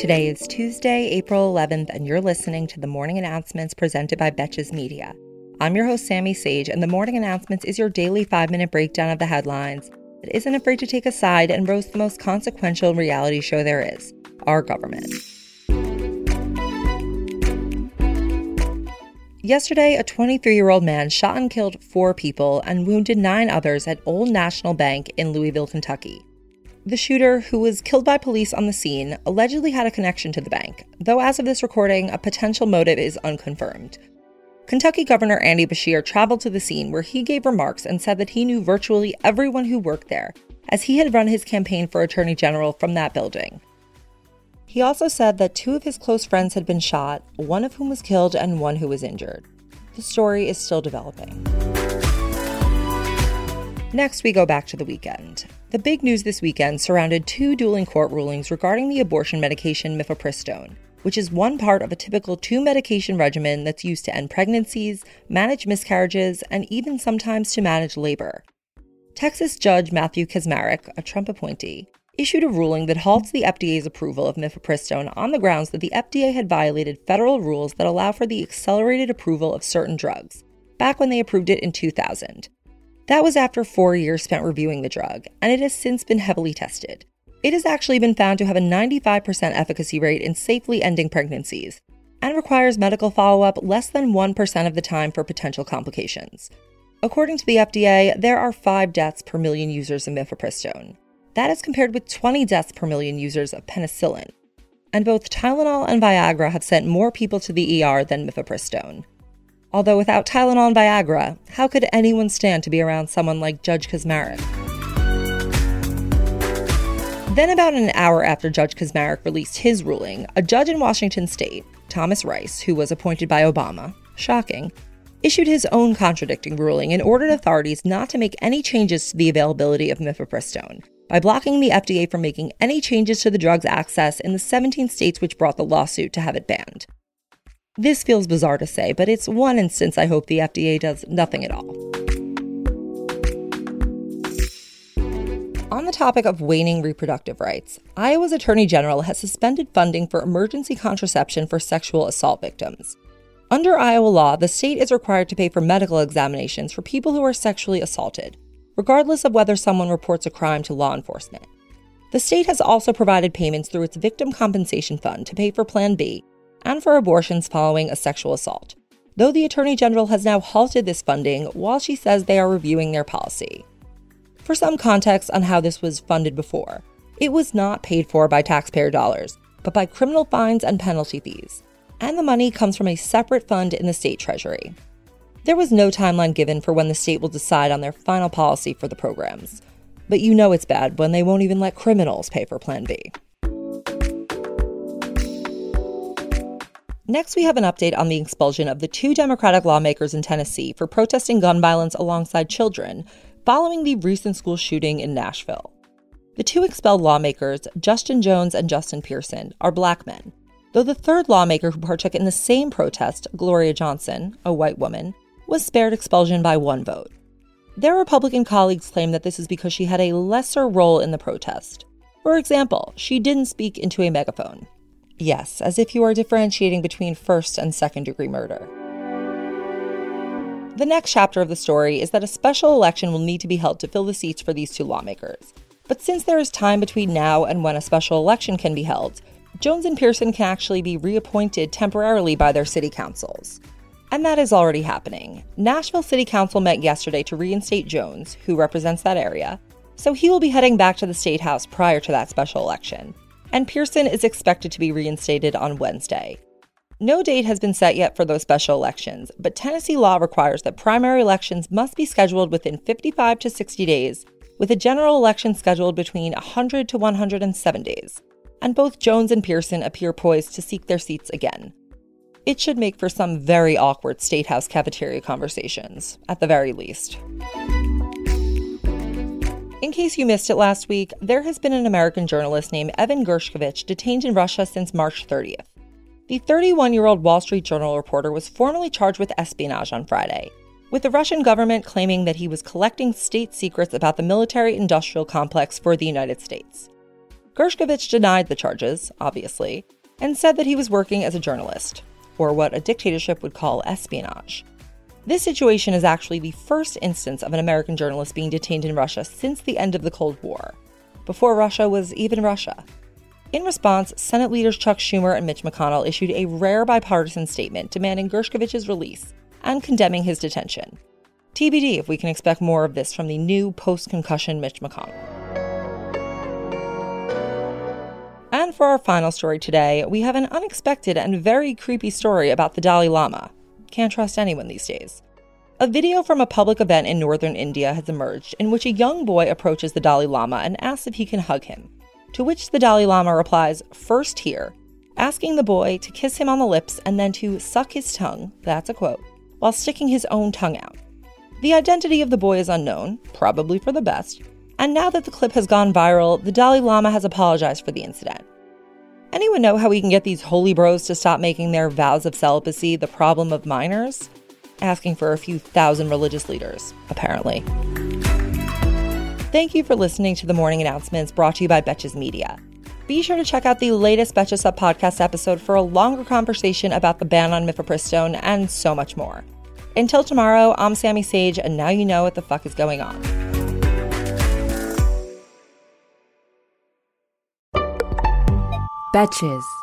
Today is Tuesday, April 11th, and you're listening to the morning announcements presented by Betches Media. I'm your host, Sami Sage, and the morning announcements is your daily five minute breakdown of the headlines that isn't afraid to take a side and roast the most consequential reality show there is our government. Yesterday, a 23 year old man shot and killed four people and wounded nine others at Old National Bank in Louisville, Kentucky. The shooter, who was killed by police on the scene, allegedly had a connection to the bank, though as of this recording, a potential motive is unconfirmed. Kentucky Governor Andy Beshear traveled to the scene where he gave remarks and said that he knew virtually everyone who worked there, as he had run his campaign for Attorney General from that building. He also said that two of his close friends had been shot, one of whom was killed and one who was injured. The story is still developing. Next, we go back to the weekend. The big news this weekend surrounded two dueling court rulings regarding the abortion medication mifepristone, which is one part of a typical two medication regimen that's used to end pregnancies, manage miscarriages, and even sometimes to manage labor. Texas Judge Matthew Kacsmaryk, a Trump appointee, issued a ruling that halts the FDA's approval of mifepristone on the grounds that the FDA had violated federal rules that allow for the accelerated approval of certain drugs, back when they approved it in 2000. That was after four years spent reviewing the drug, and it has since been heavily tested. It has actually been found to have a 95% efficacy rate in safely ending pregnancies, and requires medical follow up less than 1% of the time for potential complications. According to the FDA, there are 5 deaths per million users of mifepristone. That is compared with 20 deaths per million users of penicillin. And both Tylenol and Viagra have sent more people to the ER than mifepristone. Although without Tylenol and Viagra, how could anyone stand to be around someone like Judge Kacsmaryk? Then, about an hour after Judge Kacsmaryk released his ruling, a judge in Washington state, Thomas Rice, who was appointed by Obama, shocking, issued his own contradicting ruling and ordered authorities not to make any changes to the availability of mifepristone by blocking the FDA from making any changes to the drug's access in the 17 states which brought the lawsuit to have it banned. This feels bizarre to say, but it's one instance I hope the FDA does nothing at all. On the topic of waning reproductive rights, Iowa's Attorney General has suspended funding for emergency contraception for sexual assault victims. Under Iowa law, the state is required to pay for medical examinations for people who are sexually assaulted, regardless of whether someone reports a crime to law enforcement. The state has also provided payments through its Victim Compensation Fund to pay for Plan B and for abortions following a sexual assault, though the Attorney General has now halted this funding while she says they are reviewing their policy. For some context on how this was funded before, it was not paid for by taxpayer dollars, but by criminal fines and penalty fees, and the money comes from a separate fund in the state treasury. There was no timeline given for when the state will decide on their final policy for the programs, but you know it's bad when they won't even let criminals pay for Plan B. Next, we have an update on the expulsion of the two Democratic lawmakers in Tennessee for protesting gun violence alongside children following the recent school shooting in Nashville. The two expelled lawmakers, Justin Jones and Justin Pearson, are black men, though the third lawmaker who partook in the same protest, Gloria Johnson, a white woman, was spared expulsion by one vote. Their Republican colleagues claim that this is because she had a lesser role in the protest. For example, she didn't speak into a megaphone, Yes, as if you are differentiating between first and second degree murder. The next chapter of the story is that a special election will need to be held to fill the seats for these two lawmakers. But since there is time between now and when a special election can be held, Jones and Pearson can actually be reappointed temporarily by their city councils. And that is already happening. Nashville City Council met yesterday to reinstate Jones, who represents that area, so he will be heading back to the State House prior to that special election and Pearson is expected to be reinstated on Wednesday. No date has been set yet for those special elections, but Tennessee law requires that primary elections must be scheduled within 55 to 60 days, with a general election scheduled between 100 to 107 days. And both Jones and Pearson appear poised to seek their seats again. It should make for some very awkward State House cafeteria conversations, at the very least. In case you missed it last week, there has been an American journalist named Evan Gershkovich detained in Russia since March 30th. The 31 year old Wall Street Journal reporter was formally charged with espionage on Friday, with the Russian government claiming that he was collecting state secrets about the military industrial complex for the United States. Gershkovich denied the charges, obviously, and said that he was working as a journalist, or what a dictatorship would call espionage. This situation is actually the first instance of an American journalist being detained in Russia since the end of the Cold War, before Russia was even Russia. In response, Senate leaders Chuck Schumer and Mitch McConnell issued a rare bipartisan statement demanding Gershkovich's release and condemning his detention. TBD if we can expect more of this from the new post concussion Mitch McConnell. And for our final story today, we have an unexpected and very creepy story about the Dalai Lama. Can't trust anyone these days. A video from a public event in northern India has emerged in which a young boy approaches the Dalai Lama and asks if he can hug him. To which the Dalai Lama replies, First here, asking the boy to kiss him on the lips and then to suck his tongue, that's a quote, while sticking his own tongue out. The identity of the boy is unknown, probably for the best, and now that the clip has gone viral, the Dalai Lama has apologized for the incident. Anyone know how we can get these holy bros to stop making their vows of celibacy the problem of minors? Asking for a few thousand religious leaders, apparently. Thank you for listening to the morning announcements brought to you by Betches Media. Be sure to check out the latest Betches Sup podcast episode for a longer conversation about the ban on mifepristone and so much more. Until tomorrow, I'm Sami Sage, and now you know what the fuck is going on. Betches.